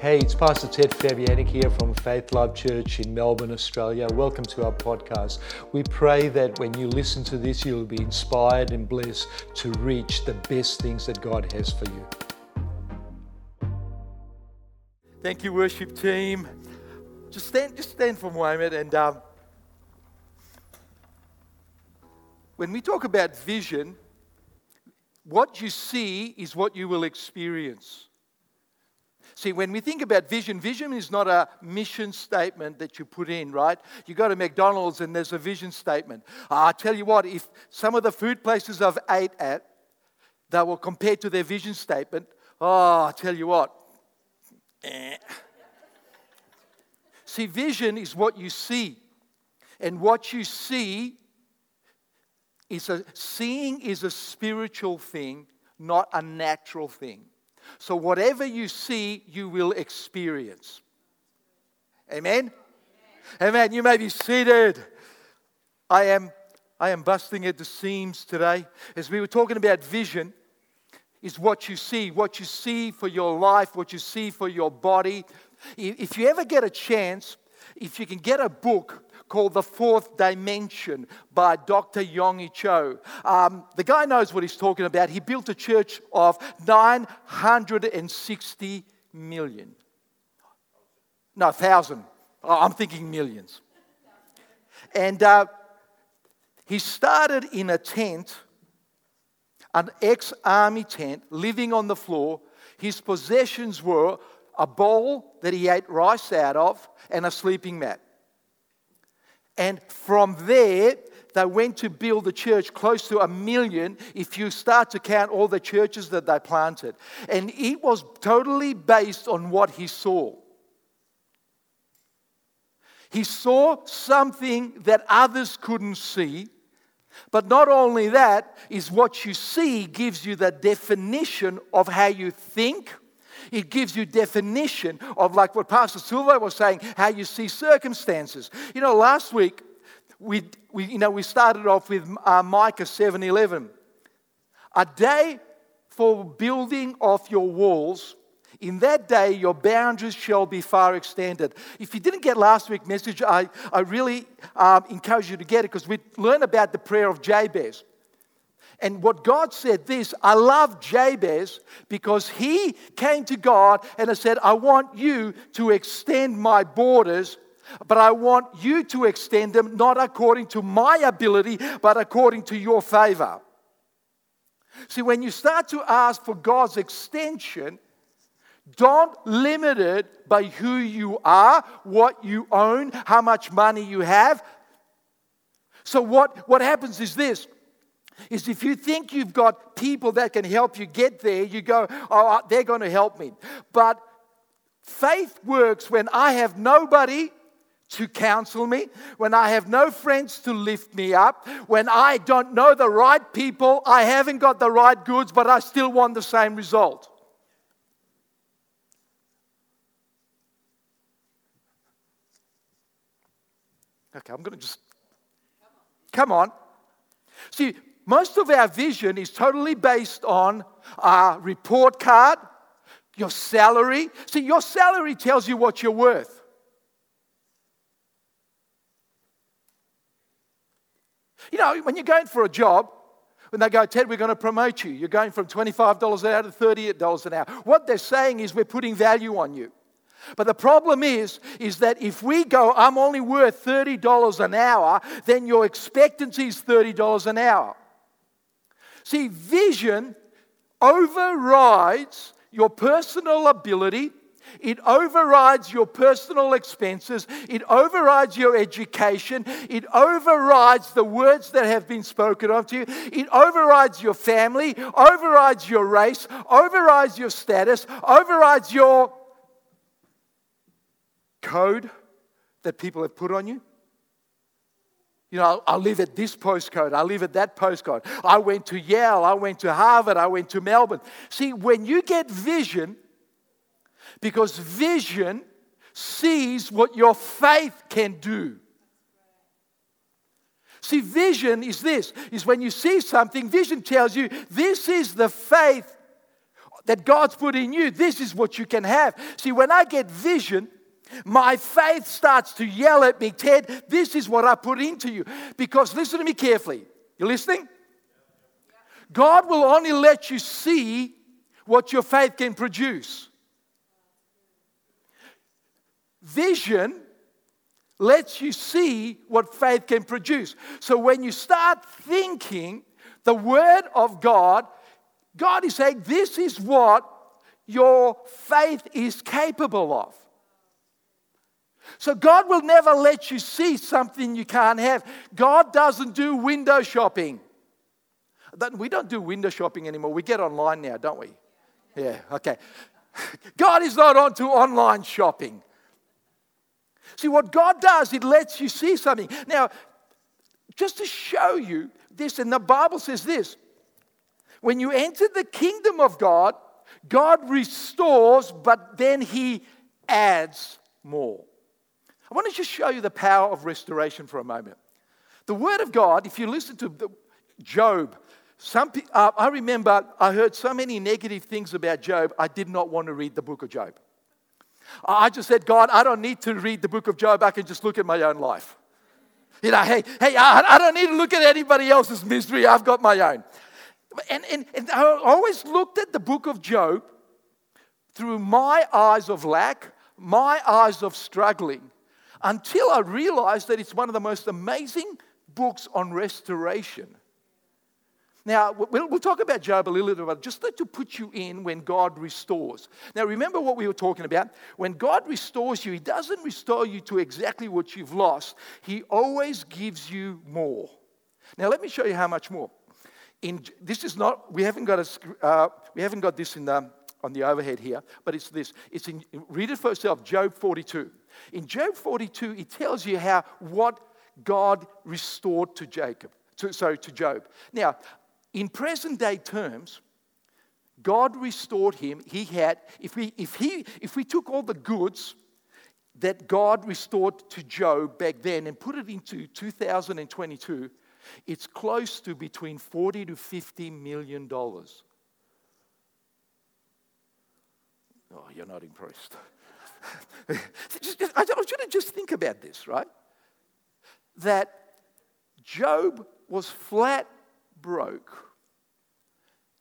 Hey, it's Pastor Ted Fabianic here from Faith Life Church in Melbourne, Australia. Welcome to our podcast. We pray that when you listen to this, you'll be inspired and blessed to reach the best things that God has for you. Thank you, worship team. Just stand, just stand for a moment. And um, when we talk about vision, what you see is what you will experience. See, when we think about vision, vision is not a mission statement that you put in, right? You go to McDonald's and there's a vision statement. I tell you what, if some of the food places I've ate at, that were compared to their vision statement, oh, I tell you what. Eh. See, vision is what you see. And what you see is a seeing is a spiritual thing, not a natural thing. So, whatever you see, you will experience. Amen? Amen. You may be seated. I am, I am busting at the seams today. As we were talking about vision, is what you see, what you see for your life, what you see for your body. If you ever get a chance, if you can get a book called The Fourth Dimension by Dr. Yonggi Cho. Um, the guy knows what he's talking about. He built a church of 960 million. No, thousand. Oh, I'm thinking millions. And uh, he started in a tent, an ex army tent, living on the floor. His possessions were a bowl that he ate rice out of and a sleeping mat. And from there, they went to build a church close to a million if you start to count all the churches that they planted. And it was totally based on what he saw. He saw something that others couldn't see. But not only that, is what you see gives you the definition of how you think. It gives you definition of like what Pastor Silva was saying, how you see circumstances. You know, last week we, we you know we started off with uh, Micah 7:11. A day for building of your walls. In that day, your boundaries shall be far extended. If you didn't get last week's message, I, I really um, encourage you to get it because we learn about the prayer of Jabez. And what God said this, I love Jabez because he came to God and I said, I want you to extend my borders, but I want you to extend them not according to my ability, but according to your favor. See, when you start to ask for God's extension, don't limit it by who you are, what you own, how much money you have. So, what, what happens is this is if you think you've got people that can help you get there, you go, oh, uh, they're going to help me. But faith works when I have nobody to counsel me, when I have no friends to lift me up, when I don't know the right people, I haven't got the right goods, but I still want the same result. Okay, I'm going to just. Come on. See, most of our vision is totally based on our report card, your salary. See, your salary tells you what you're worth. You know, when you're going for a job, when they go, Ted, we're going to promote you, you're going from $25 an hour to $38 an hour. What they're saying is we're putting value on you. But the problem is, is that if we go, I'm only worth $30 an hour, then your expectancy is $30 an hour. See, vision overrides your personal ability. It overrides your personal expenses. It overrides your education. It overrides the words that have been spoken of to you. It overrides your family, overrides your race, overrides your status, overrides your code that people have put on you. You know, I live at this postcode, I live at that postcode. I went to Yale, I went to Harvard, I went to Melbourne. See, when you get vision, because vision sees what your faith can do. See, vision is this is when you see something, vision tells you this is the faith that God's put in you. This is what you can have. See, when I get vision, my faith starts to yell at me, Ted, this is what I put into you. Because listen to me carefully. You listening? God will only let you see what your faith can produce. Vision lets you see what faith can produce. So when you start thinking the Word of God, God is saying, This is what your faith is capable of. So God will never let you see something you can't have. God doesn't do window shopping. We don't do window shopping anymore. We get online now, don't we? Yeah, okay. God is not onto online shopping. See, what God does, it lets you see something. Now, just to show you this, and the Bible says this when you enter the kingdom of God, God restores, but then He adds more. I want to just show you the power of restoration for a moment. The Word of God, if you listen to Job, some, uh, I remember I heard so many negative things about Job, I did not want to read the book of Job. I just said, God, I don't need to read the book of Job, I can just look at my own life. You know, hey, hey, I, I don't need to look at anybody else's misery, I've got my own. And, and, and I always looked at the book of Job through my eyes of lack, my eyes of struggling, until I realized that it's one of the most amazing books on restoration. Now, we'll, talk about Job a little bit, but just to put you in when God restores. Now, remember what we were talking about? When God restores you, He doesn't restore you to exactly what you've lost, He always gives you more. Now, let me show you how much more. In, this is not, we haven't got, a, uh, we haven't got this in the, on the overhead here, but it's this. It's in, read it for yourself, Job 42. In Job 42, it tells you how what God restored to Jacob, to, sorry, to Job. Now, in present day terms, God restored him. He had, if we, if, he, if we took all the goods that God restored to Job back then and put it into 2022, it's close to between 40 to 50 million dollars. Oh, you're not impressed. I want you to just think about this, right? That Job was flat broke.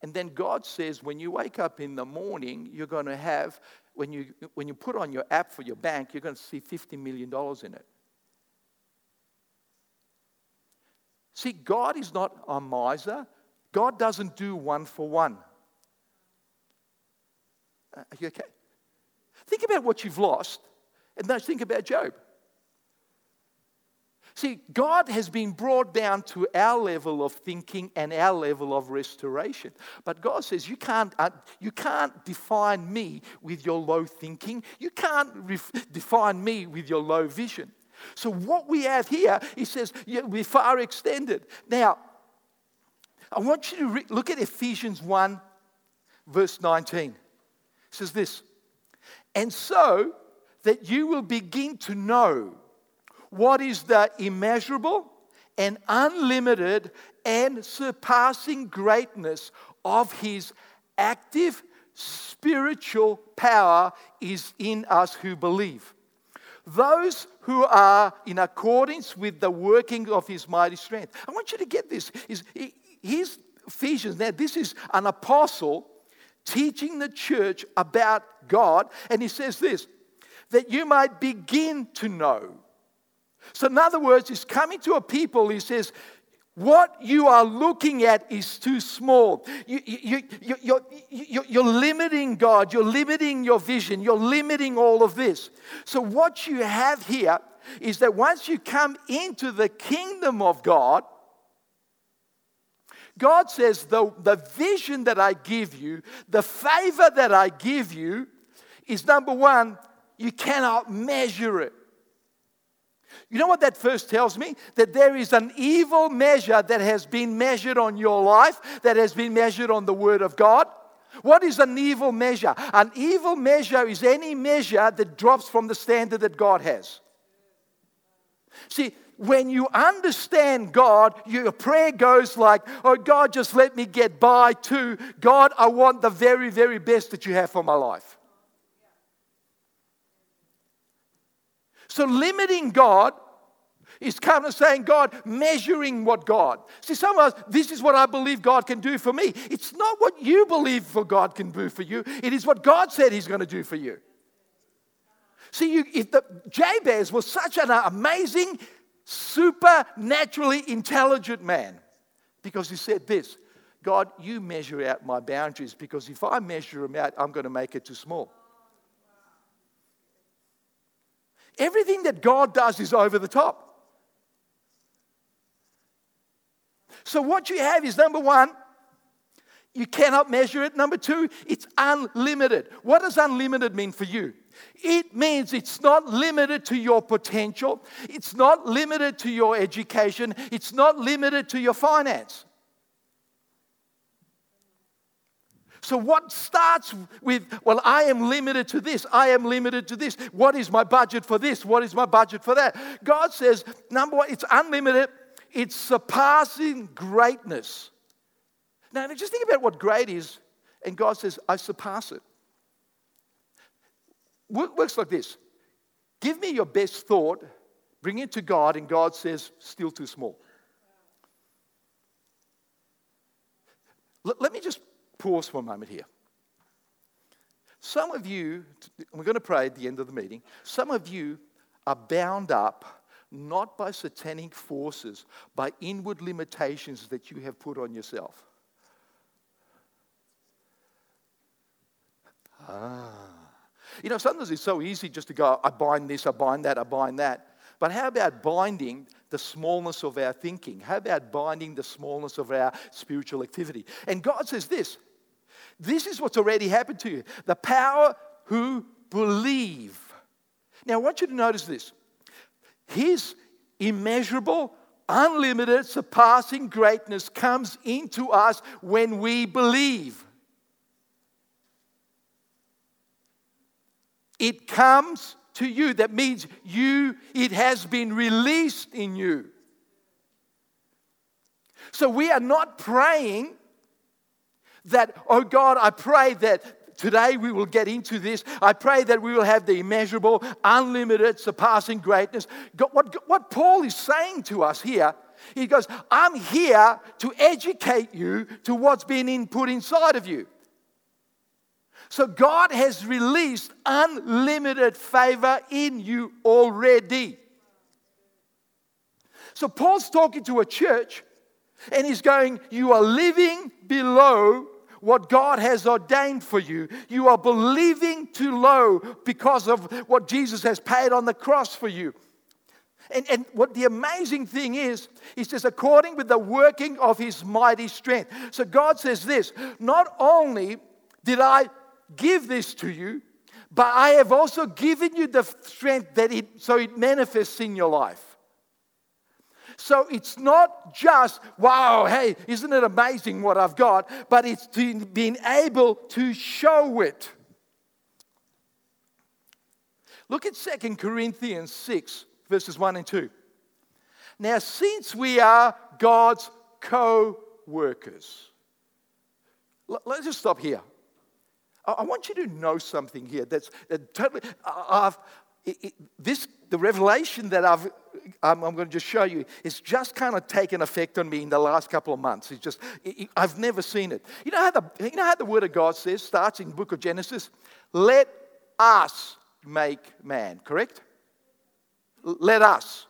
And then God says, when you wake up in the morning, you're going to have, when you, when you put on your app for your bank, you're going to see $50 million in it. See, God is not a miser. God doesn't do one for one. Are you okay? Think about what you've lost, and then think about Job. See, God has been brought down to our level of thinking and our level of restoration. But God says, You can't, uh, you can't define me with your low thinking. You can't define me with your low vision. So, what we have here, he says, yeah, we're far extended. Now, I want you to re- look at Ephesians 1, verse 19. Says this, and so that you will begin to know what is the immeasurable and unlimited and surpassing greatness of his active spiritual power is in us who believe. Those who are in accordance with the working of his mighty strength. I want you to get this. Is he's Ephesians. Now, this is an apostle teaching the church about God, and he says this that you might begin to know so, in other words, he's coming to a people, he says, what you are looking at is too small. You, you, you, you're, you're, you're limiting God, you're limiting your vision, you're limiting all of this. So, what you have here is that once you come into the kingdom of God, God says, the, the vision that I give you, the favor that I give you, is number one, you cannot measure it. You know what that first tells me? That there is an evil measure that has been measured on your life, that has been measured on the Word of God. What is an evil measure? An evil measure is any measure that drops from the standard that God has. See, when you understand God, your prayer goes like, Oh, God, just let me get by, to God, I want the very, very best that you have for my life. So, limiting God is kind of saying, God, measuring what God. See, some of us, this is what I believe God can do for me. It's not what you believe for God can do for you, it is what God said He's going to do for you. See, you, if the Jabez was such an amazing, supernaturally intelligent man, because he said this God, you measure out my boundaries, because if I measure them out, I'm going to make it too small. Everything that God does is over the top. So, what you have is number one, you cannot measure it. Number two, it's unlimited. What does unlimited mean for you? It means it's not limited to your potential, it's not limited to your education, it's not limited to your finance. So, what starts with, well, I am limited to this, I am limited to this. What is my budget for this? What is my budget for that? God says, number one, it's unlimited, it's surpassing greatness. Now, just think about what great is, and God says, I surpass it. Works like this Give me your best thought, bring it to God, and God says, Still too small. Let me just pause for a moment here. Some of you, we're going to pray at the end of the meeting, some of you are bound up not by satanic forces, by inward limitations that you have put on yourself. Ah. You know, sometimes it's so easy just to go, I bind this, I bind that, I bind that. But how about binding the smallness of our thinking? How about binding the smallness of our spiritual activity? And God says this this is what's already happened to you. The power who believe. Now, I want you to notice this. His immeasurable, unlimited, surpassing greatness comes into us when we believe. It comes to you. That means you, it has been released in you. So we are not praying that, oh God, I pray that today we will get into this. I pray that we will have the immeasurable, unlimited, surpassing greatness. What, what Paul is saying to us here, he goes, I'm here to educate you to what's been input inside of you. So God has released unlimited favor in you already. So Paul's talking to a church and he's going, You are living below what God has ordained for you. You are believing too low because of what Jesus has paid on the cross for you. And, and what the amazing thing is, he says, according with the working of his mighty strength. So God says this not only did I give this to you, but I have also given you the strength that it so it manifests in your life. So it's not just, wow, hey, isn't it amazing what I've got? But it's to being able to show it. Look at 2 Corinthians 6, verses 1 and 2. Now, since we are God's co workers, let's just stop here. I want you to know something here that's that totally. I've, it, it, this the revelation that I've I'm, I'm, going to just show you it's just kind of taken effect on me in the last couple of months. It's just it, I've never seen it. You know how the you know how the Word of God says starts in the Book of Genesis. Let us make man. Correct. Let us.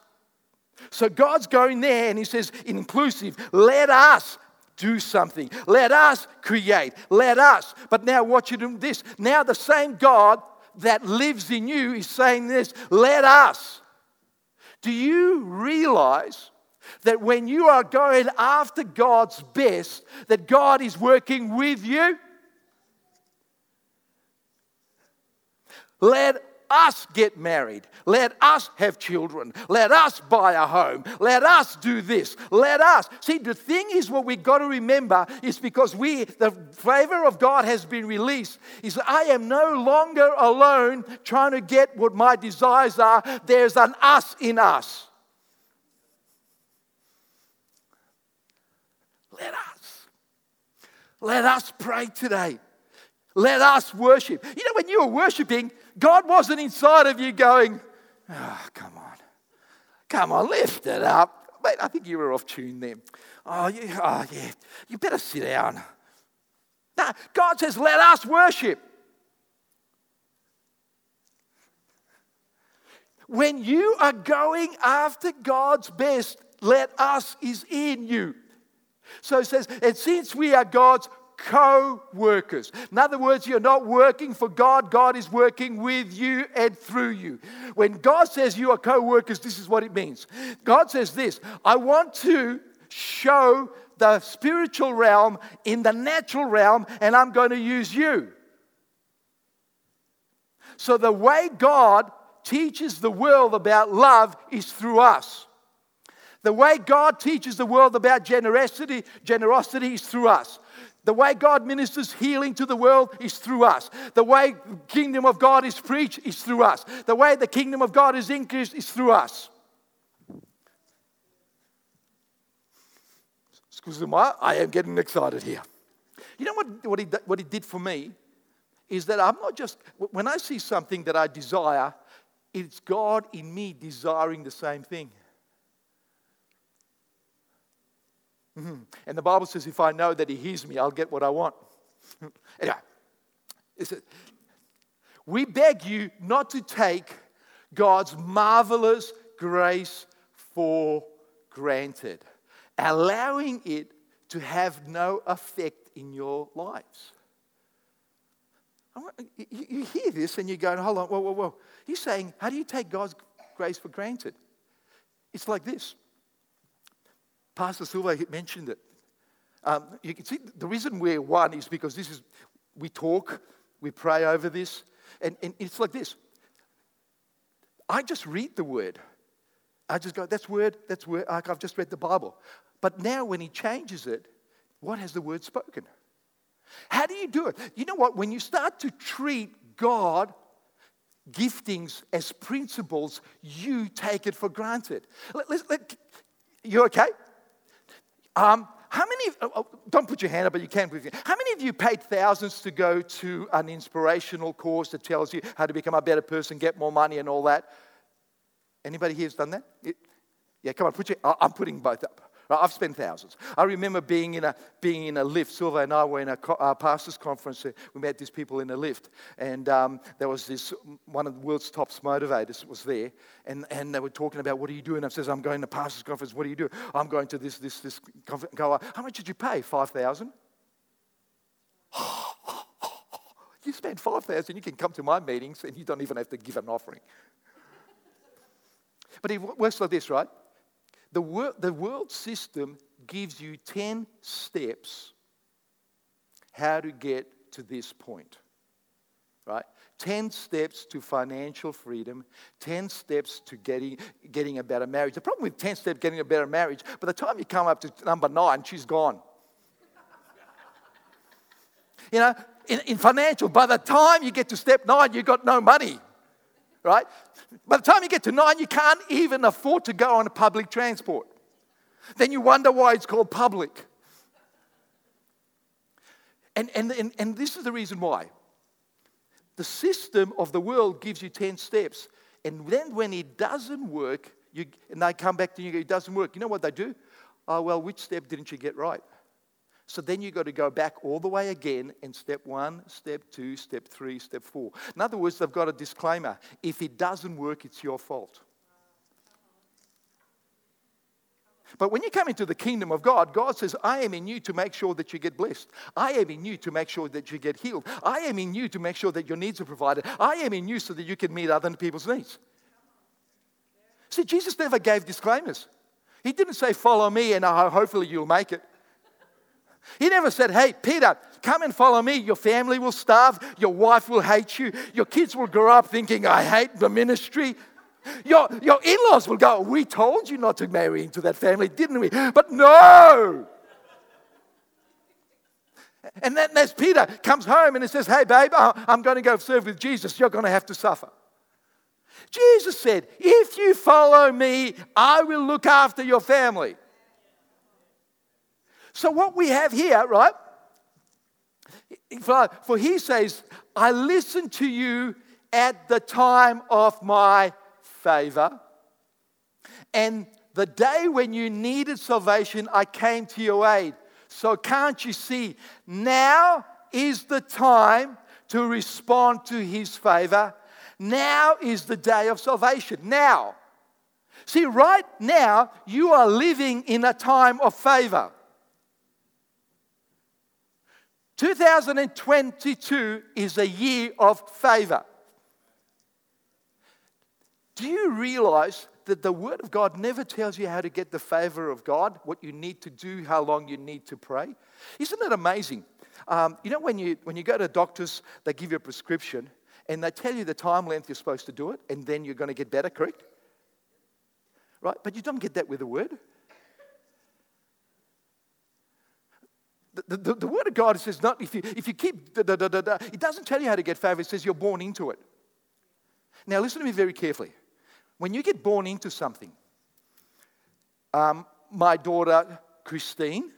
So God's going there and He says, inclusive, let us do something. Let us create. Let us. But now, watch you do this. Now, the same God that lives in you is saying this let us. Do you realize that when you are going after God's best, that God is working with you? Let us get married. Let us have children. Let us buy a home. Let us do this. Let us. See, the thing is, what we've got to remember is because we, the favor of God has been released, is I am no longer alone trying to get what my desires are. There's an us in us. Let us. Let us pray today. Let us worship. You know, when you are worshiping, God wasn't inside of you going, oh, come on. Come on, lift it up. Mate, I think you were off tune then. Oh, you, oh yeah. You better sit down. No, God says, let us worship. When you are going after God's best, let us is in you. So it says, and since we are God's co workers. In other words, you're not working for God, God is working with you and through you. When God says you are co workers, this is what it means. God says this I want to show the spiritual realm in the natural realm, and I'm going to use you. So the way God teaches the world about love is through us. The way God teaches the world about generosity, generosity is through us. The way God ministers healing to the world is through us. The way kingdom of God is preached is through us. The way the kingdom of God is increased is through us. Excuse me, I am getting excited here. You know what, what, he, what he did for me? Is that I'm not just, when I see something that I desire, it's God in me desiring the same thing. Mm-hmm. And the Bible says, if I know that He hears me, I'll get what I want. anyway, we beg you not to take God's marvelous grace for granted, allowing it to have no effect in your lives. You hear this and you go, hold on, whoa, whoa, whoa. He's saying, how do you take God's grace for granted? It's like this. Pastor Silva mentioned it. Um, you can see the reason we're one is because this is, we talk, we pray over this, and, and it's like this. I just read the word. I just go, that's word, that's word. I've just read the Bible. But now when he changes it, what has the word spoken? How do you do it? You know what? When you start to treat God giftings as principles, you take it for granted. Let, let, let, you okay? Um, how many, oh, don't put your hand up, but you can put your. How many of you paid thousands to go to an inspirational course that tells you how to become a better person, get more money, and all that? Anybody here has done that? Yeah, come on, put your, I'm putting both up. I've spent thousands. I remember being in a, being in a lift. Silva and I were in a, a pastor's conference. We met these people in a lift. And um, there was this, one of the world's top motivators was there. And, and they were talking about, what are you doing? I says, I'm going to pastor's conference. What do you do? I'm going to this, this, this conference. Go, how much did you pay? 5,000? you spend 5,000, you can come to my meetings and you don't even have to give an offering. But it works like this, right? The, wor- the world system gives you 10 steps how to get to this point, right? 10 steps to financial freedom, 10 steps to getting, getting a better marriage. The problem with 10 steps getting a better marriage, by the time you come up to number nine, she's gone. you know, in, in financial, by the time you get to step nine, you've got no money right? By the time you get to nine, you can't even afford to go on a public transport. Then you wonder why it's called public. And, and, and, and this is the reason why. The system of the world gives you 10 steps. And then when it doesn't work, you, and they come back to you, it doesn't work. You know what they do? Oh, well, which step didn't you get right? So then you've got to go back all the way again and step one, step two, step three, step four. In other words, they've got a disclaimer if it doesn't work, it's your fault. But when you come into the kingdom of God, God says, I am in you to make sure that you get blessed. I am in you to make sure that you get healed. I am in you to make sure that your needs are provided. I am in you so that you can meet other people's needs. See, Jesus never gave disclaimers. He didn't say, Follow me and hopefully you'll make it. He never said, Hey, Peter, come and follow me. Your family will starve. Your wife will hate you. Your kids will grow up thinking, I hate the ministry. Your, your in laws will go, We told you not to marry into that family, didn't we? But no. And then as Peter comes home and he says, Hey, babe, I'm going to go serve with Jesus. You're going to have to suffer. Jesus said, If you follow me, I will look after your family. So, what we have here, right? For he says, I listened to you at the time of my favor. And the day when you needed salvation, I came to your aid. So, can't you see? Now is the time to respond to his favor. Now is the day of salvation. Now. See, right now, you are living in a time of favor. 2022 is a year of favor. Do you realize that the Word of God never tells you how to get the favor of God, what you need to do, how long you need to pray? Isn't it amazing? Um, you know, when you, when you go to doctors, they give you a prescription and they tell you the time length you're supposed to do it, and then you're going to get better, correct? Right? But you don't get that with the Word. The, the, the, Word of God says not if you, if you keep, da, da, da, da, da, it doesn't tell you how to get favor, it says you're born into it. Now, listen to me very carefully. When you get born into something, um, my daughter Christine,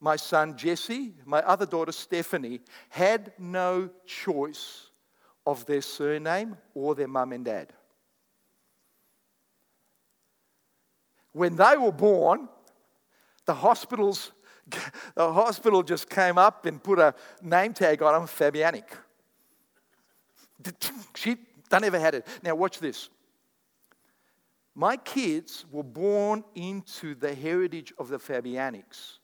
my son Jesse, my other daughter Stephanie had no choice of their surname or their mum and dad. When they were born, the hospitals the hospital just came up and put a name tag on them, Fabianic. She they never had it. Now watch this. My kids were born into the heritage of the Fabianics.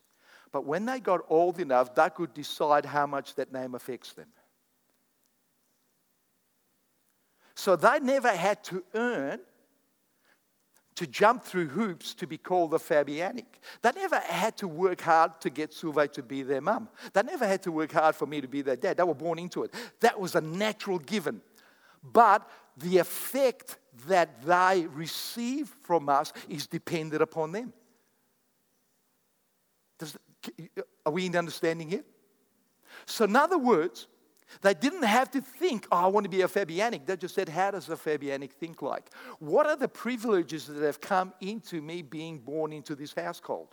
But when they got old enough, they could decide how much that name affects them. So they never had to earn to jump through hoops to be called a Fabianic. They never had to work hard to get Silva to be their mum. They never had to work hard for me to be their dad. They were born into it. That was a natural given. But the effect that they receive from us is dependent upon them. Does, are we in understanding here? So, in other words, they didn't have to think, oh, I want to be a Fabianic. They just said, how does a Fabianic think like? What are the privileges that have come into me being born into this household?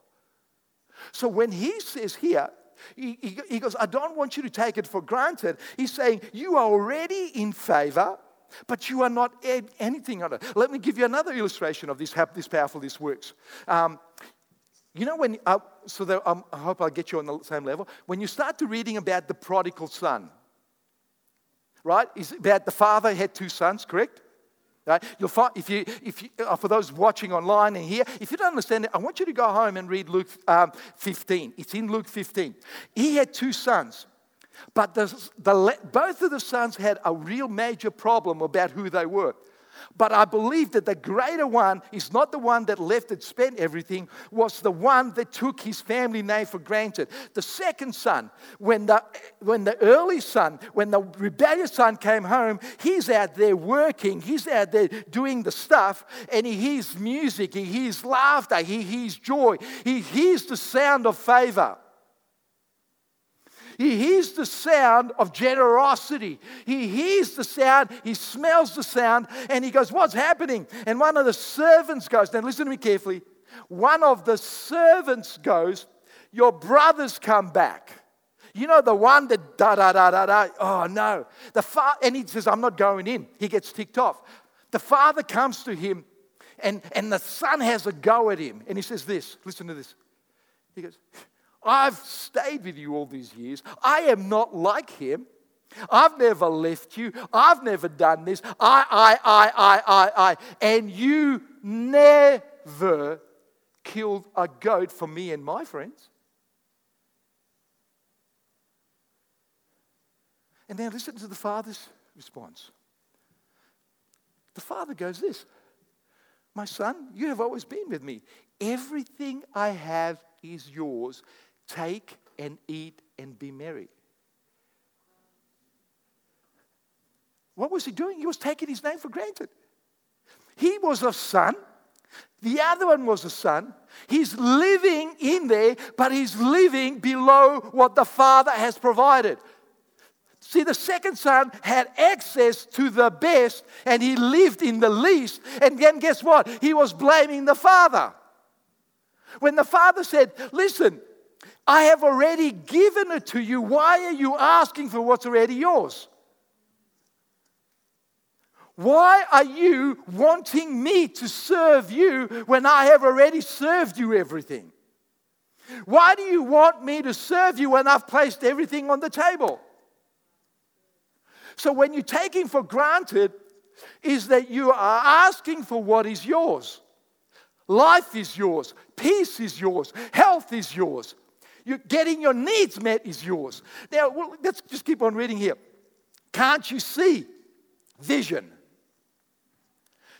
So when he says here, he, he, he goes, I don't want you to take it for granted. He's saying, you are already in favor, but you are not anything on it. Let me give you another illustration of this, how this powerful this works. Um, you know, when, uh, so that, um, I hope I'll get you on the same level. When you start to reading about the prodigal son, right? Is about the father had two sons, correct? Right? You'll find, if you, if you, uh, for those watching online and here, if you don't understand it, I want you to go home and read Luke um, 15. It's in Luke 15. He had two sons, but the, the, both of the sons had a real major problem about who they were. But I believe that the greater one is not the one that left and spent everything, was the one that took his family name for granted. The second son, when the, when the early son, when the rebellious son came home, he's out there working, he's out there doing the stuff, and he hears music, he hears laughter, he hears joy, he hears the sound of favor. He hears the sound of generosity. He hears the sound, he smells the sound, and he goes, What's happening? And one of the servants goes, Now listen to me carefully. One of the servants goes, Your brothers come back. You know, the one that da da da da da. Oh no. The fa- and he says, I'm not going in. He gets ticked off. The father comes to him, and, and the son has a go at him. And he says, This, listen to this. He goes, I've stayed with you all these years. I am not like him. I've never left you. I've never done this. I, I, I, I, I, I. And you never killed a goat for me and my friends. And now listen to the father's response. The father goes, This, my son, you have always been with me. Everything I have is yours. Take and eat and be merry. What was he doing? He was taking his name for granted. He was a son. The other one was a son. He's living in there, but he's living below what the father has provided. See, the second son had access to the best and he lived in the least. And then guess what? He was blaming the father. When the Father said, Listen, I have already given it to you, why are you asking for what's already yours? Why are you wanting me to serve you when I have already served you everything? Why do you want me to serve you when I've placed everything on the table? So, when you're taking for granted, is that you are asking for what is yours. Life is yours, peace is yours, health is yours, you getting your needs met is yours. Now, well, let's just keep on reading here. Can't you see vision?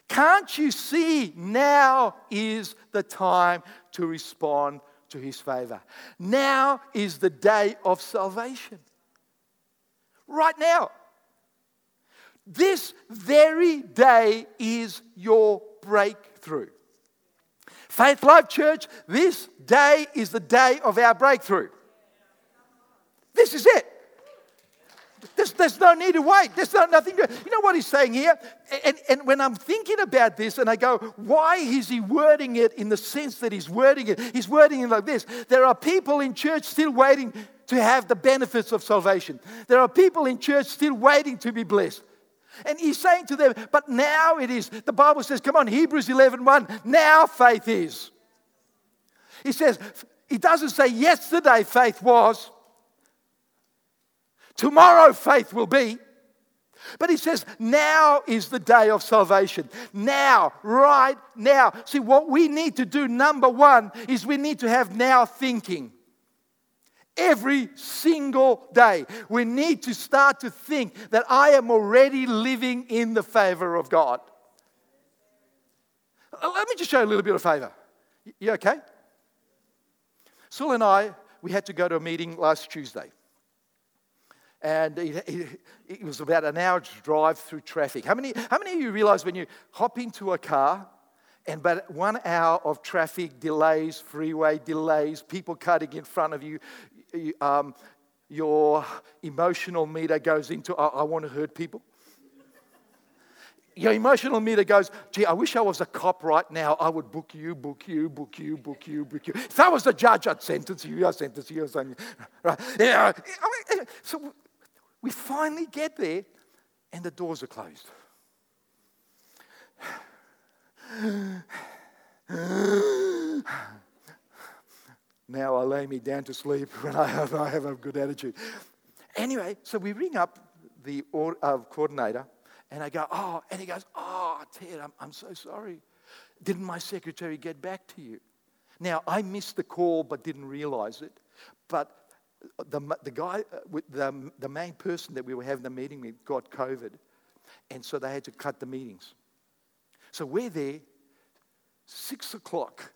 Can't you see now is the time to respond to his favor? Now is the day of salvation. Right now. This very day is your breakthrough. Faith Life Church, this day is the day of our breakthrough. This is it. There's, there's no need to wait. There's no, nothing to. You know what he's saying here? And, and when I'm thinking about this and I go, why is he wording it in the sense that he's wording it? He's wording it like this There are people in church still waiting to have the benefits of salvation, there are people in church still waiting to be blessed. And he's saying to them, but now it is. The Bible says, come on, Hebrews 11 1, now faith is. He says, he doesn't say yesterday faith was. Tomorrow faith will be. But he says, now is the day of salvation. Now, right now. See, what we need to do, number one, is we need to have now thinking. Every single day, we need to start to think that I am already living in the favor of God. Let me just show you a little bit of favor. You okay? Saul and I, we had to go to a meeting last Tuesday and it, it, it, was about an hour's drive through traffic. How many, how many of you realize when you hop into a car and but one hour of traffic delays, freeway delays, people cutting in front of you, um, your emotional meter goes into, I, I want to hurt people? your emotional meter goes, gee, I wish I was a cop right now. I would book you, book you, book you, book you, book you. If I was the judge, I'd sentence you, I'd sentence you. i'd Right? Yeah. So we finally get there, and the doors are closed. now I lay me down to sleep when I have, I have a good attitude. Anyway, so we ring up the uh, coordinator, and I go, Oh, and he goes, Oh, Ted, I'm, I'm so sorry. Didn't my secretary get back to you? Now, I missed the call but didn't realize it. But the, the guy, uh, the, the main person that we were having the meeting with got COVID. And so they had to cut the meetings. So we're there, six o'clock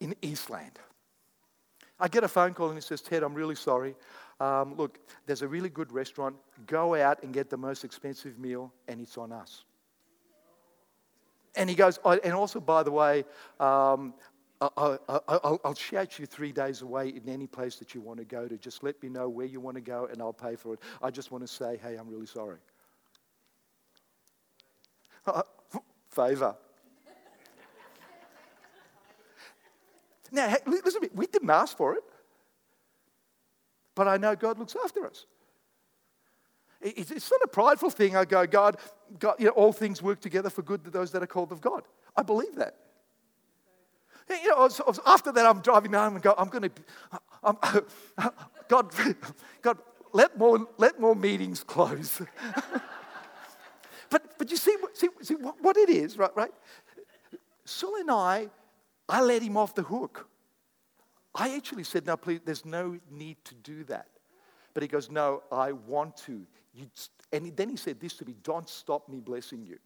in Eastland. I get a phone call and he says, Ted, I'm really sorry. Um, look, there's a really good restaurant. Go out and get the most expensive meal, and it's on us. And he goes, oh, and also, by the way, um, I'll, I'll, I'll, shout you three days away in any place that you want to go to. Just let me know where you want to go and I'll pay for it. I just want to say, hey, I'm really sorry. favor. Now, listen to me. We didn't ask for it, but I know God looks after us. It's not a prideful thing. I go, God, God you know, all things work together for good to those that are called of God. I believe that. You know, after that, I'm driving home and go, I'm going to, I'm, God, God, let more, let more meetings close. but, but you see, see, see what, it is, right? right? Saul and I, I let him off the hook. I actually said, no, please, there's no need to do that. But he goes, no, I want to. You, and then he said this to me, don't stop me blessing you.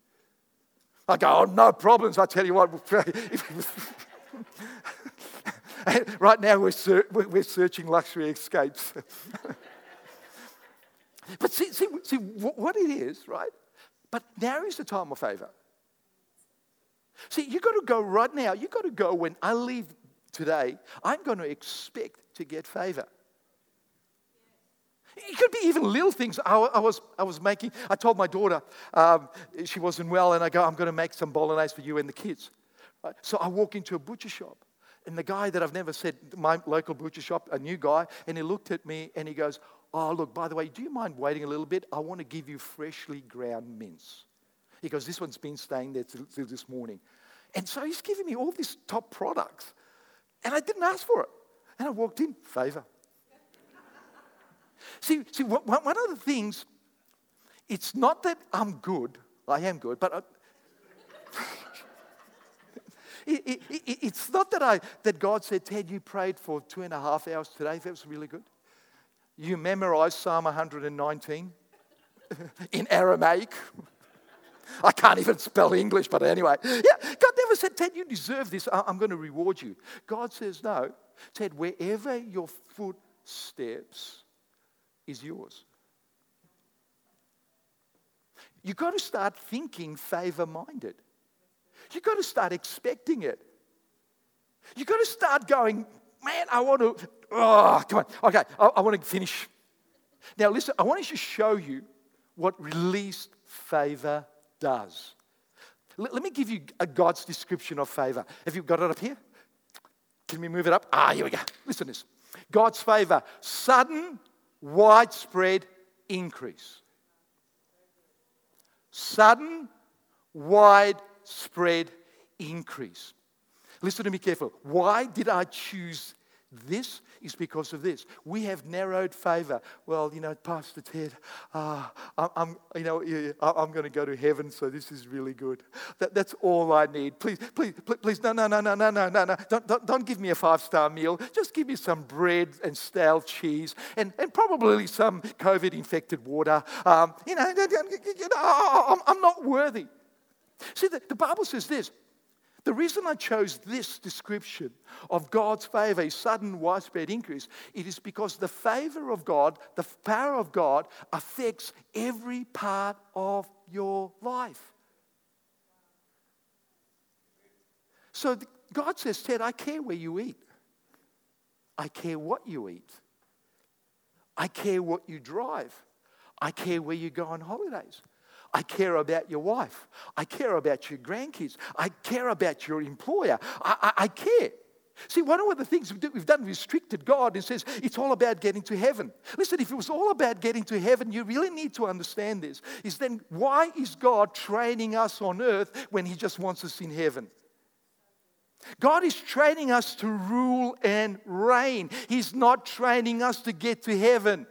I go, oh, no problems. I tell you what, right now, we're, ser- we're searching luxury escapes. but see, see, see what it is, right? But now is the time of favor. See, you've got to go right now. You've got to go when I leave today. I'm going to expect to get favor. It could be even little things. I, I, was, I was making, I told my daughter um, she wasn't well, and I go, I'm going to make some bolognese for you and the kids. So I walk into a butcher shop And the guy that I've never said, my local butcher shop, a new guy, and he looked at me and he goes, Oh, look, by the way, do you mind waiting a little bit? I want to give you freshly ground mince. He goes, This one's been staying there till, till this morning. And so he's giving me all these top products. And I didn't ask for it. And I walked in, favor. see, see, one of the things, it's not that I'm good, I am good, but uh, I, it, it, it, it's not that, I, that God said, Ted, you prayed for two and a half hours today. That was really good. You memorized Psalm 119 in Aramaic. I can't even spell English, but anyway. Yeah, God never said, Ted, you deserve this. I'm going to reward you. God says, no. Ted, wherever your foot steps is yours. You've got to start thinking favor minded. You've got to start expecting it. You've got to start going, man, I want to, oh, come on. Okay, I, I want to finish. Now, listen, I want to just show you what released favor does. Let, let me give you a God's description of favor. Have you got it up here? Can we move it up? Ah, here we go. Listen to this God's favor, sudden, widespread increase. Sudden, widespread increase. Listen to me carefully. Why did I choose this is because of this. We have narrowed favor. Well, you know, Pastor Ted, uh, I'm, you know, I'm going to go to heaven, so this is really good. That, that's all I need. Please, please, please, no, no, no, no, no, no, no, no. Don't, don't, don't give me a five-star meal. Just give me some bread and stale cheese and, and probably some COVID-infected water. Um, you know, you know I'm, I'm not worthy. See, the, the Bible says this the reason I chose this description of God's favor, a sudden widespread increase, it is because the favor of God, the power of God, affects every part of your life. So God says, Ted, I care where you eat. I care what you eat. I care what you drive. I care where you go on holidays. I care about your wife. I care about your grandkids. I care about your employer. I, I, I care. See, one of the things we've done, restricted God and says it's all about getting to heaven. Listen, if it was all about getting to heaven, you really need to understand this. Is then why is God training us on earth when He just wants us in heaven? God is training us to rule and reign. He's not training us to get to heaven.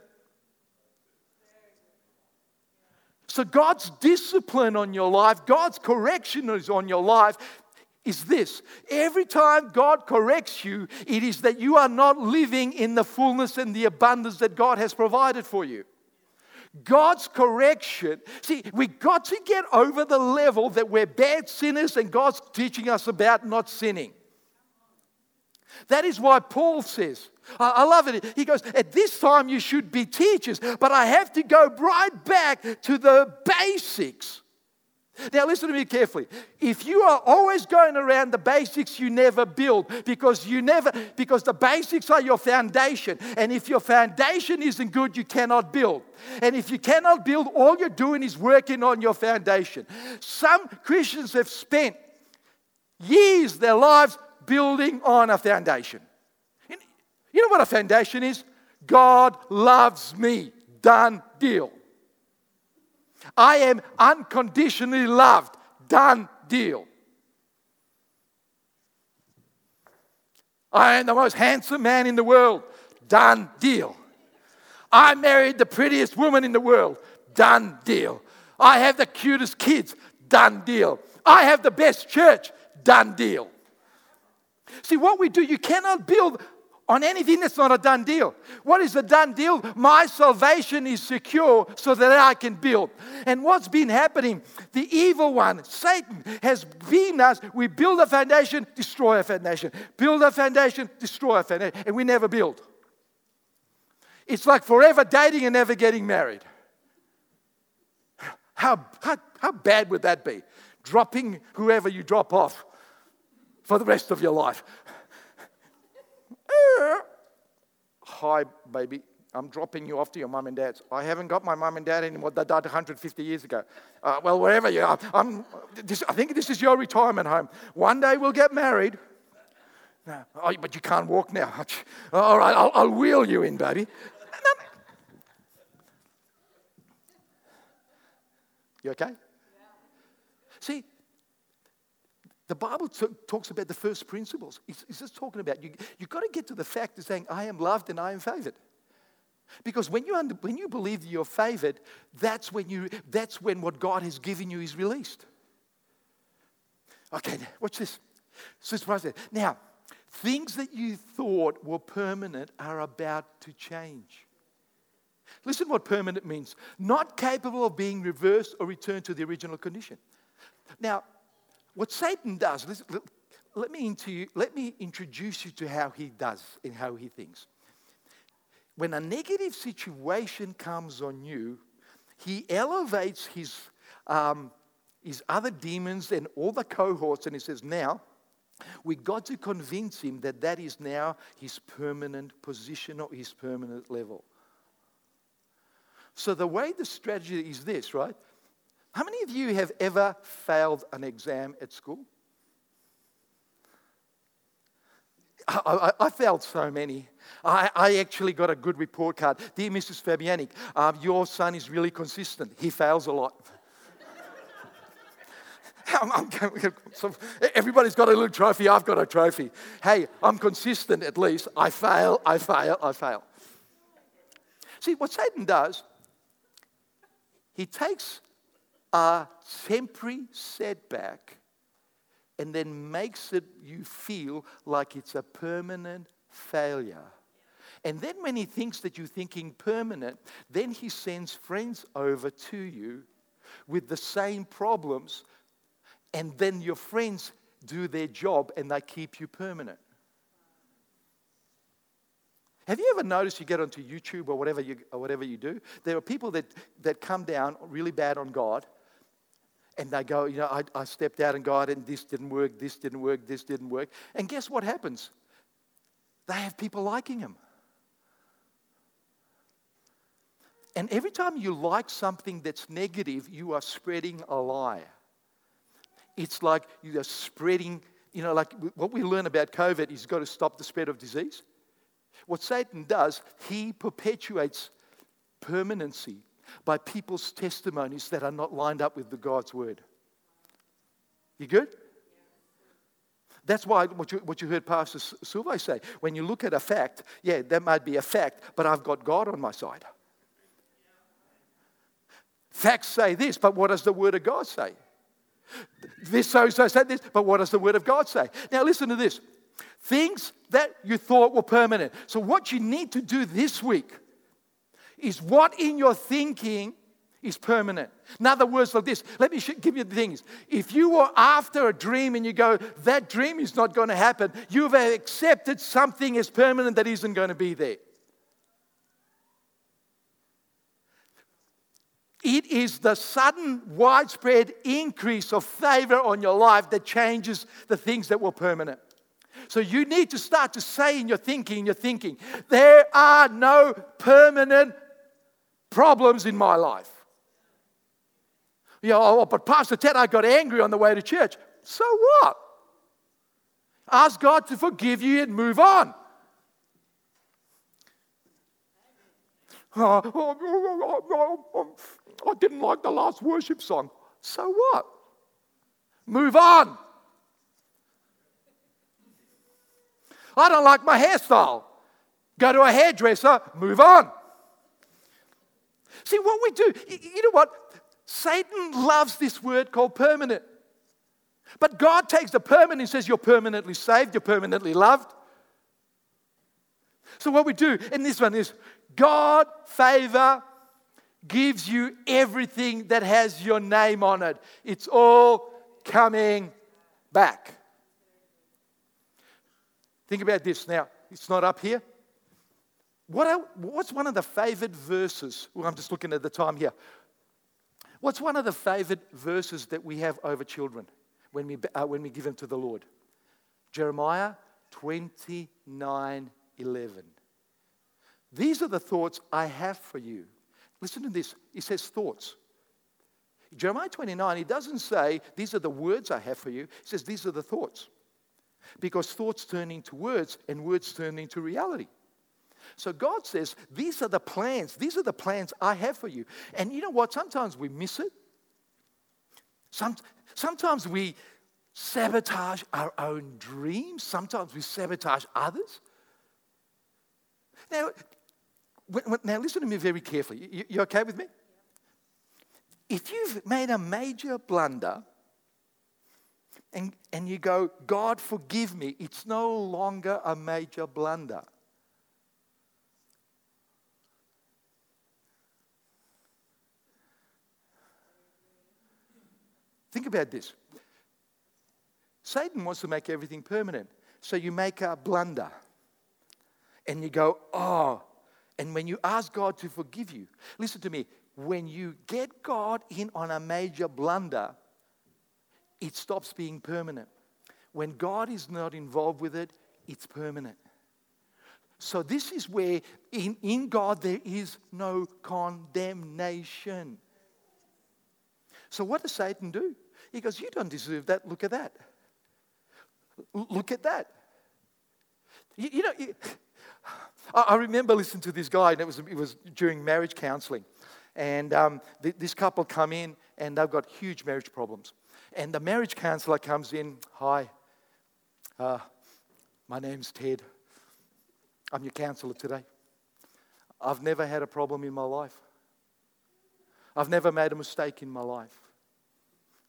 So, God's discipline on your life, God's correction is on your life is this every time God corrects you, it is that you are not living in the fullness and the abundance that God has provided for you. God's correction, see, we got to get over the level that we're bad sinners and God's teaching us about not sinning. That is why Paul says, I love it. He goes, At this time you should be teachers, but I have to go right back to the basics. Now, listen to me carefully. If you are always going around the basics, you never build because you never, because the basics are your foundation. And if your foundation isn't good, you cannot build. And if you cannot build, all you're doing is working on your foundation. Some Christians have spent years, their lives, building on a foundation. You know what a foundation is? God loves me. Done deal. I am unconditionally loved. Done deal. I am the most handsome man in the world. Done deal. I married the prettiest woman in the world. Done deal. I have the cutest kids. Done deal. I have the best church. Done deal. See, what we do, you cannot build on anything that's not a done deal. What is a done deal? My salvation is secure so that I can build. And what's been happening? The evil one, Satan, has been us. We build a foundation, destroy a foundation. Build a foundation, destroy a foundation. And we never build. It's like forever dating and never getting married. How, how, how bad would that be? Dropping whoever you drop off for the rest of your life. Hi, baby. I'm dropping you off to your mum and dad's. I haven't got my mum and dad anymore. They died 150 years ago. Uh, well, wherever you are, I'm, this, I think this is your retirement home. One day we'll get married. No. Oh, but you can't walk now. All right, I'll, I'll wheel you in, baby. You okay? See, the Bible t- talks about the first principles. It's, it's just talking about you. You've got to get to the fact of saying, I am loved and I am favored. Because when you, under, when you believe that you're favored, that's when, you, that's when what God has given you is released. Okay, now, watch this. So Now, things that you thought were permanent are about to change. Listen what permanent means not capable of being reversed or returned to the original condition. Now, what Satan does, let, me into, let me introduce you to how he does and how he thinks. When a negative situation comes on you, he elevates his, um, his other demons and all the cohorts, and he says, Now, we got to convince him that that is now his permanent position or his permanent level. So, the way the strategy is this, right? How many of you have ever failed an exam at school? I, I, I failed so many. I, I, actually got a good report card. Dear Mrs. Fabianic, um, your son is really consistent. He fails a lot. I'm, I'm, so everybody's got a little trophy. I've got a trophy. Hey, I'm consistent at least. I fail, I fail, I fail. See, what Satan does he takes a temporary setback and then makes it you feel like it's a permanent failure. And then when he thinks that you're thinking permanent, then he sends friends over to you with the same problems, and then your friends do their job and they keep you permanent. Have you ever noticed you get onto YouTube or whatever you, or whatever you do? There are people that, that come down really bad on God and they go, you know, I, I stepped out and God and this didn't work, this didn't work, this didn't work. And guess what happens? They have people liking them. And every time you like something that's negative, you are spreading a lie. It's like you are spreading, you know, like what we learn about COVID is got to stop the spread of disease. What Satan does, he perpetuates permanency by people's testimonies that are not lined up with the God's word. You good? That's why what you, what you heard Pastor Silva say. When you look at a fact, yeah, that might be a fact, but I've got God on my side. Facts say this, but what does the Word of God say? This so so said this, but what does the Word of God say? Now listen to this. Things that you thought were permanent. So, what you need to do this week is what in your thinking is permanent. In other words, like this, let me give you the things. If you were after a dream and you go, that dream is not going to happen, you've accepted something as permanent that isn't going to be there. It is the sudden, widespread increase of favor on your life that changes the things that were permanent. So you need to start to say in your thinking, in your thinking, there are no permanent problems in my life. You oh, know, oh, but Pastor Ted, I got angry on the way to church. So what? Ask God to forgive you and move on. Oh, oh, oh, I didn't like the last worship song. So what? Move on. I don't like my hairstyle. Go to a hairdresser, move on. See what we do, you know what? Satan loves this word called permanent. But God takes the permanent and says, You're permanently saved, you're permanently loved. So, what we do in this one is God favor gives you everything that has your name on it. It's all coming back. Think about this now. It's not up here. What are, what's one of the favorite verses? Well, I'm just looking at the time here. What's one of the favorite verses that we have over children when we, uh, when we give them to the Lord? Jeremiah 29 11. These are the thoughts I have for you. Listen to this. He says thoughts. Jeremiah 29, he doesn't say, These are the words I have for you. He says, These are the thoughts. because thoughts turn into words and words turn into reality. So God says, These are the plans. These are the plans I have for you. And you know what? Sometimes we miss it. Some, sometimes we sabotage our own dreams. Sometimes we sabotage others. Now, now listen to me very carefully. You, you okay with me? If you've made a major blunder, and, and you go, God, forgive me, it's no longer a major blunder. Think about this. Satan wants to make everything permanent. So you make a blunder and you go, oh, and when you ask God to forgive you, listen to me, when you get God in on a major blunder, it stops being permanent. When God is not involved with it, it's permanent. So, this is where in, in God there is no condemnation. So, what does Satan do? He goes, You don't deserve that. Look at that. Look at that. You, you know, you, I remember listening to this guy, and it was, it was during marriage counseling. And um, th- this couple come in, and they've got huge marriage problems. And the marriage counselor comes in, Hi, uh, my name's Ted. I'm your counselor today. I've never had a problem in my life. I've never made a mistake in my life.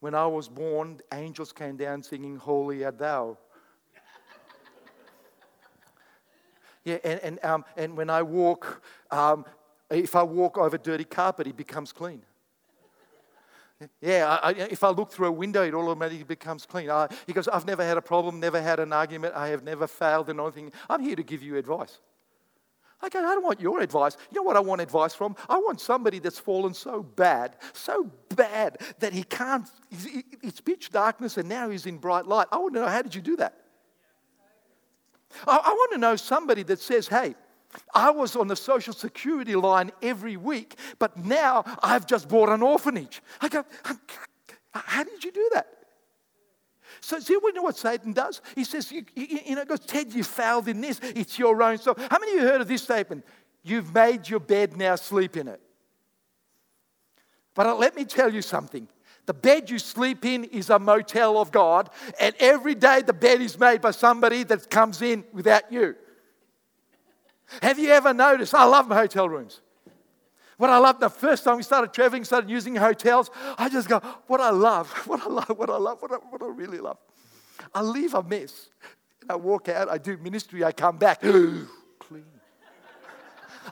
When I was born, angels came down singing, Holy art thou. yeah, and, and, um, and when I walk, um, if I walk over dirty carpet, it becomes clean. Yeah, I, if I look through a window, it automatically becomes clean. I, he goes, I've never had a problem, never had an argument, I have never failed in anything. I'm here to give you advice. I go, I don't want your advice. You know what I want advice from? I want somebody that's fallen so bad, so bad that he can't, it's pitch darkness and now he's in bright light. I want to know, how did you do that? I, I want to know somebody that says, hey, I was on the social security line every week, but now I've just bought an orphanage. I go, how did you do that? So, see, we know what Satan does? He says, you, you, you know, goes, Ted, you failed in this. It's your own. So, how many of you heard of this statement? You've made your bed, now sleep in it. But uh, let me tell you something. The bed you sleep in is a motel of God, and every day the bed is made by somebody that comes in without you. Have you ever noticed? I love hotel rooms. What I love the first time we started traveling, started using hotels, I just go, what I love, what I love, what I love, what I, what I really love. I leave a mess. I walk out, I do ministry, I come back, clean.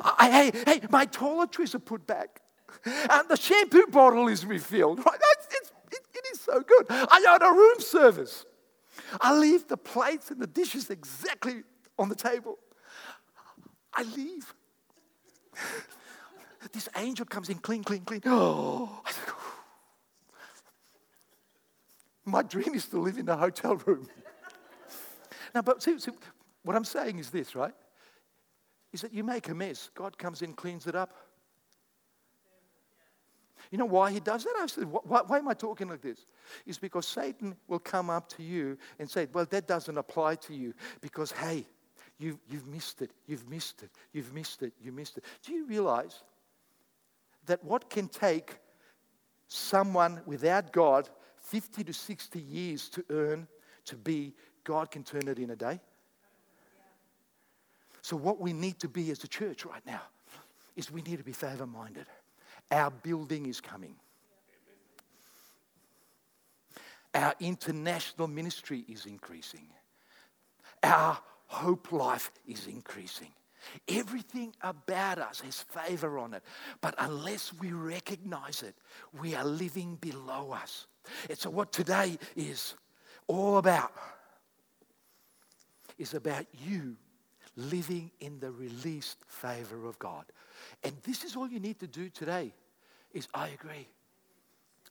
I, hey, hey, my toiletries are put back. And the shampoo bottle is refilled. Right? It's, it's, it, is so good. I got a room service. I leave the plates and the dishes exactly on the table. I leave. this angel comes in clean, clean, clean. Oh, my dream is to live in a hotel room. now, but see, see, what I'm saying is this, right? Is that you make a mess, God comes in, cleans it up. You know why he does that? I said, why, why, am I talking like this? It's because Satan will come up to you and say, Well, that doesn't apply to you because, hey, You've, you've missed it. You've missed it. You've missed it. You missed it. Do you realize that what can take someone without God 50 to 60 years to earn, to be, God can turn it in a day? So, what we need to be as a church right now is we need to be favor minded. Our building is coming. Our international ministry is increasing. Our hope life is increasing. Everything about us has favor on it. But unless we recognize it, we are living below us. And so, what today is all about is about you living in the released favor of God. And this is all you need to do today is I agree.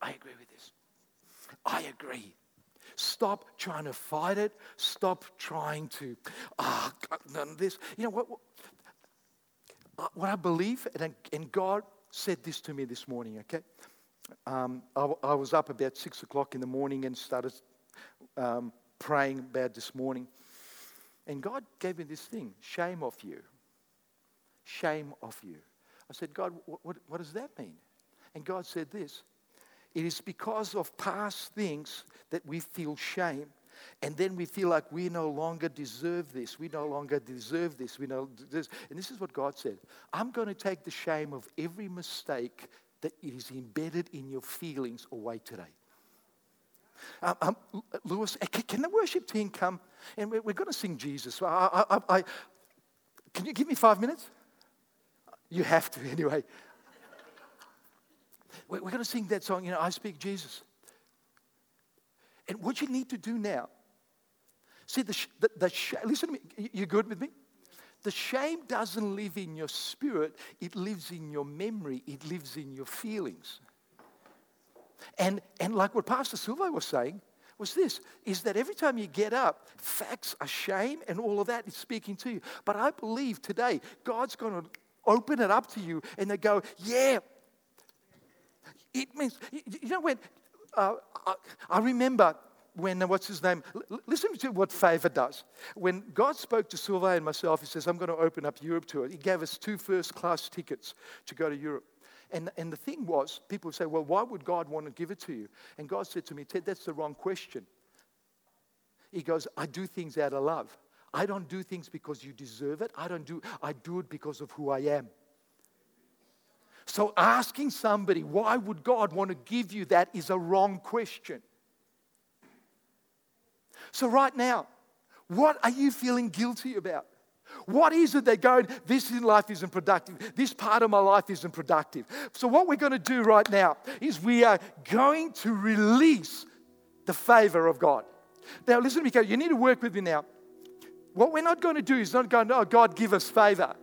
I agree with this. I agree. Stop trying to fight it. Stop trying to, ah, oh, this. You know what? Uh, what I believe, and, and God said this to me this morning, okay? Um, I, I, was up about six o'clock in the morning and started um, praying about this morning. And God gave me this thing shame off you. Shame off you. I said, God, what, what, what does that mean? And God said this It is because of past things that we feel shame. And then we feel like we no longer deserve this. We no longer deserve this. We know this. And this is what God said I'm going to take the shame of every mistake that is embedded in your feelings away today. Um, um, Lewis, eh, can the worship team come? And we're, we're going to sing Jesus. I, I, I, can you give me five minutes? You have to anyway. We're going to sing that song, you know, I speak Jesus. And what you need to do now, see, the, the, the listen to me, you good with me? The shame doesn't live in your spirit, it lives in your memory, it lives in your feelings. And, and like what Pastor Silva was saying, was this is that every time you get up, facts are shame and all of that is speaking to you. But I believe today God's going to open it up to you and they go, yeah. It means, you know, when uh, I, I remember when, uh, what's his name? L- listen to what favor does. When God spoke to Silva and myself, he says, I'm going to open up Europe to it. He gave us two first class tickets to go to Europe. And, and the thing was, people say, well, why would God want to give it to you? And God said to me, Ted, that's the wrong question. He goes, I do things out of love. I don't do things because you deserve it. I don't do, I do it because of who I am. So asking somebody, why would God want to give you that is a wrong question. So right now, what are you feeling guilty about? What is it that going, this in life isn't productive? This part of my life isn't productive. So, what we're going to do right now is we are going to release the favor of God. Now, listen to me, you need to work with me now. What we're not going to do is not going, oh, God, give us favor.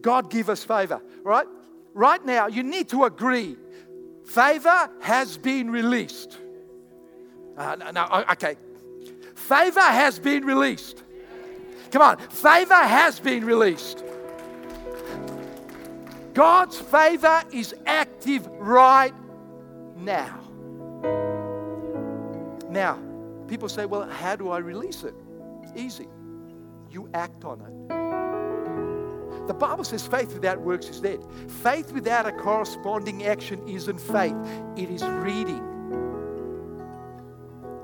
God, give us favor, right? Right now, you need to agree favor has been released. Uh, no, no, okay. Favor has been released. Come on, favor has been released. God's favor is active right now. Now, people say, well, how do I release it? Easy. You act on it. The Bible says faith without works is dead. Faith without a corresponding action isn't faith, it is reading.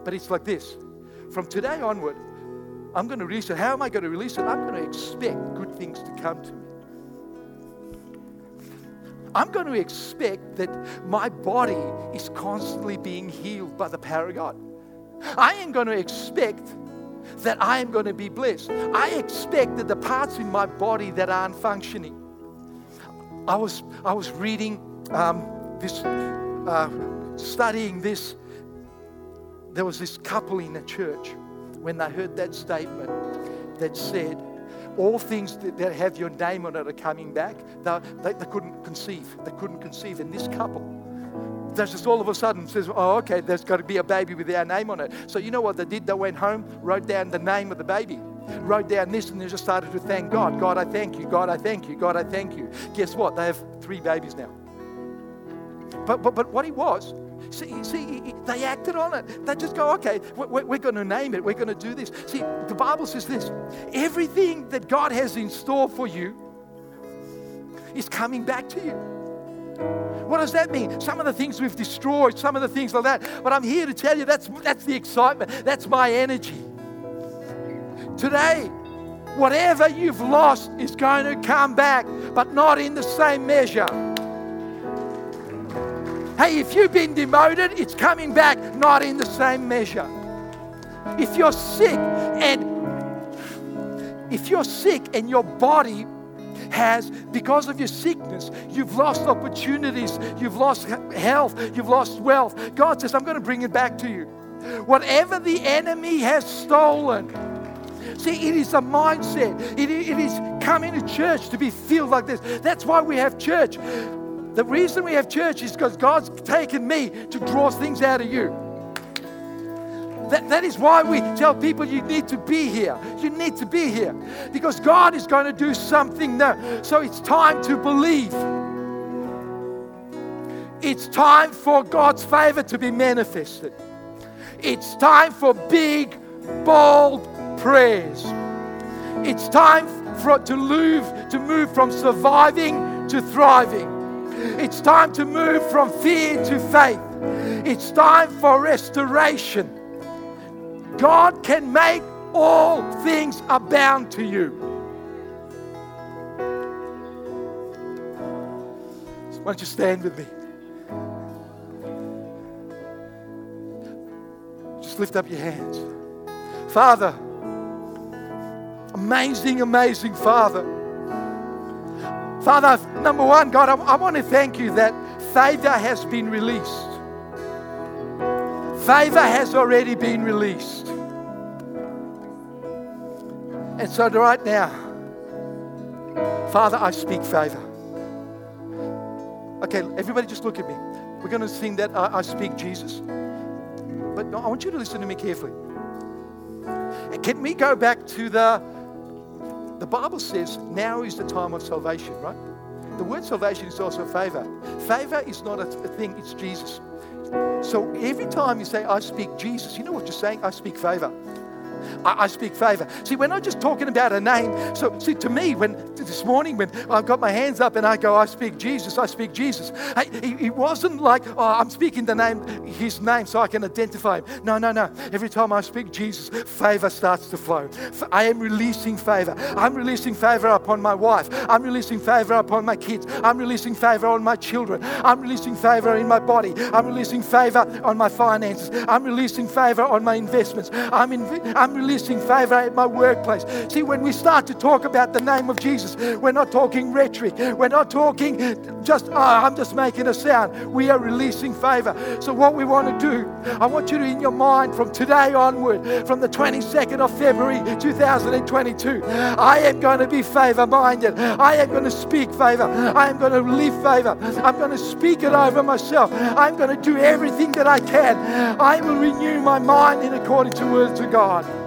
But it's like this from today onward, I'm going to release it. How am I going to release it? I'm going to expect good things to come to me. I'm going to expect that my body is constantly being healed by the power of God. I am going to expect that I am going to be blessed. I expect that the parts in my body that aren't functioning. I was, I was reading um, this, uh, studying this. There was this couple in a church when they heard that statement that said, all things that have your name on it are coming back, they, they, they couldn't conceive. They couldn't conceive. And this couple, they just all of a sudden says, oh, okay, there's got to be a baby with our name on it. So you know what they did? They went home, wrote down the name of the baby, wrote down this, and they just started to thank God. God, I thank you. God, I thank you. God, I thank you. Guess what? They have three babies now. But, but, but what he was, See, see, they acted on it. They just go, okay, we're, we're going to name it. We're going to do this. See, the Bible says this everything that God has in store for you is coming back to you. What does that mean? Some of the things we've destroyed, some of the things like that. But I'm here to tell you that's, that's the excitement, that's my energy. Today, whatever you've lost is going to come back, but not in the same measure. Hey, if you've been demoted, it's coming back not in the same measure. If you're sick and if you're sick and your body has, because of your sickness, you've lost opportunities, you've lost health, you've lost wealth. God says, I'm going to bring it back to you. Whatever the enemy has stolen, See, it is a mindset. It, it is coming to church to be filled like this. That's why we have church. The reason we have church is because God's taken me to draw things out of you. That, that is why we tell people you need to be here. You need to be here because God is going to do something now. So it's time to believe. It's time for God's favor to be manifested. It's time for big bold prayers. It's time for to move to move from surviving to thriving. It's time to move from fear to faith. It's time for restoration. God can make all things abound to you. Why don't you stand with me? Just lift up your hands. Father, amazing, amazing Father. Father, number one, God, I, I want to thank you that favor has been released. Favor has already been released. And so, right now, Father, I speak favor. Okay, everybody just look at me. We're going to sing that I, I speak Jesus. But I want you to listen to me carefully. Can we go back to the the Bible says now is the time of salvation, right? The word salvation is also favor. Favor is not a, a thing, it's Jesus. So every time you say, I speak Jesus, you know what you're saying? I speak favor. I, I, speak favor. See, we're not just talking about a name. So, see, to me, when this morning, when I've got my hands up and I go, I speak Jesus, I speak Jesus, it wasn't like, oh, I'm speaking the name, his name, so I can identify him. No, no, no. Every time I speak Jesus, favor starts to flow. I am releasing favor. I'm releasing favor upon my wife. I'm releasing favor upon my kids. I'm releasing favor on my children. I'm releasing favor in my body. I'm releasing favor on my finances. I'm releasing favor on my investments. I'm, in, I'm releasing favor at my workplace. See, when we start to talk about the name of Jesus, we're not talking rhetoric. We're not talking just, oh, I'm just making a sound. We are releasing favor. So, what we want to do, I want you to, in your mind, from today onward, from the 22nd of February 2022, I am going to be favor minded. I am going to speak favor. I am going to live favor. I'm going to speak it over myself. I'm going to do everything that I can. I will renew my mind in according to words of God.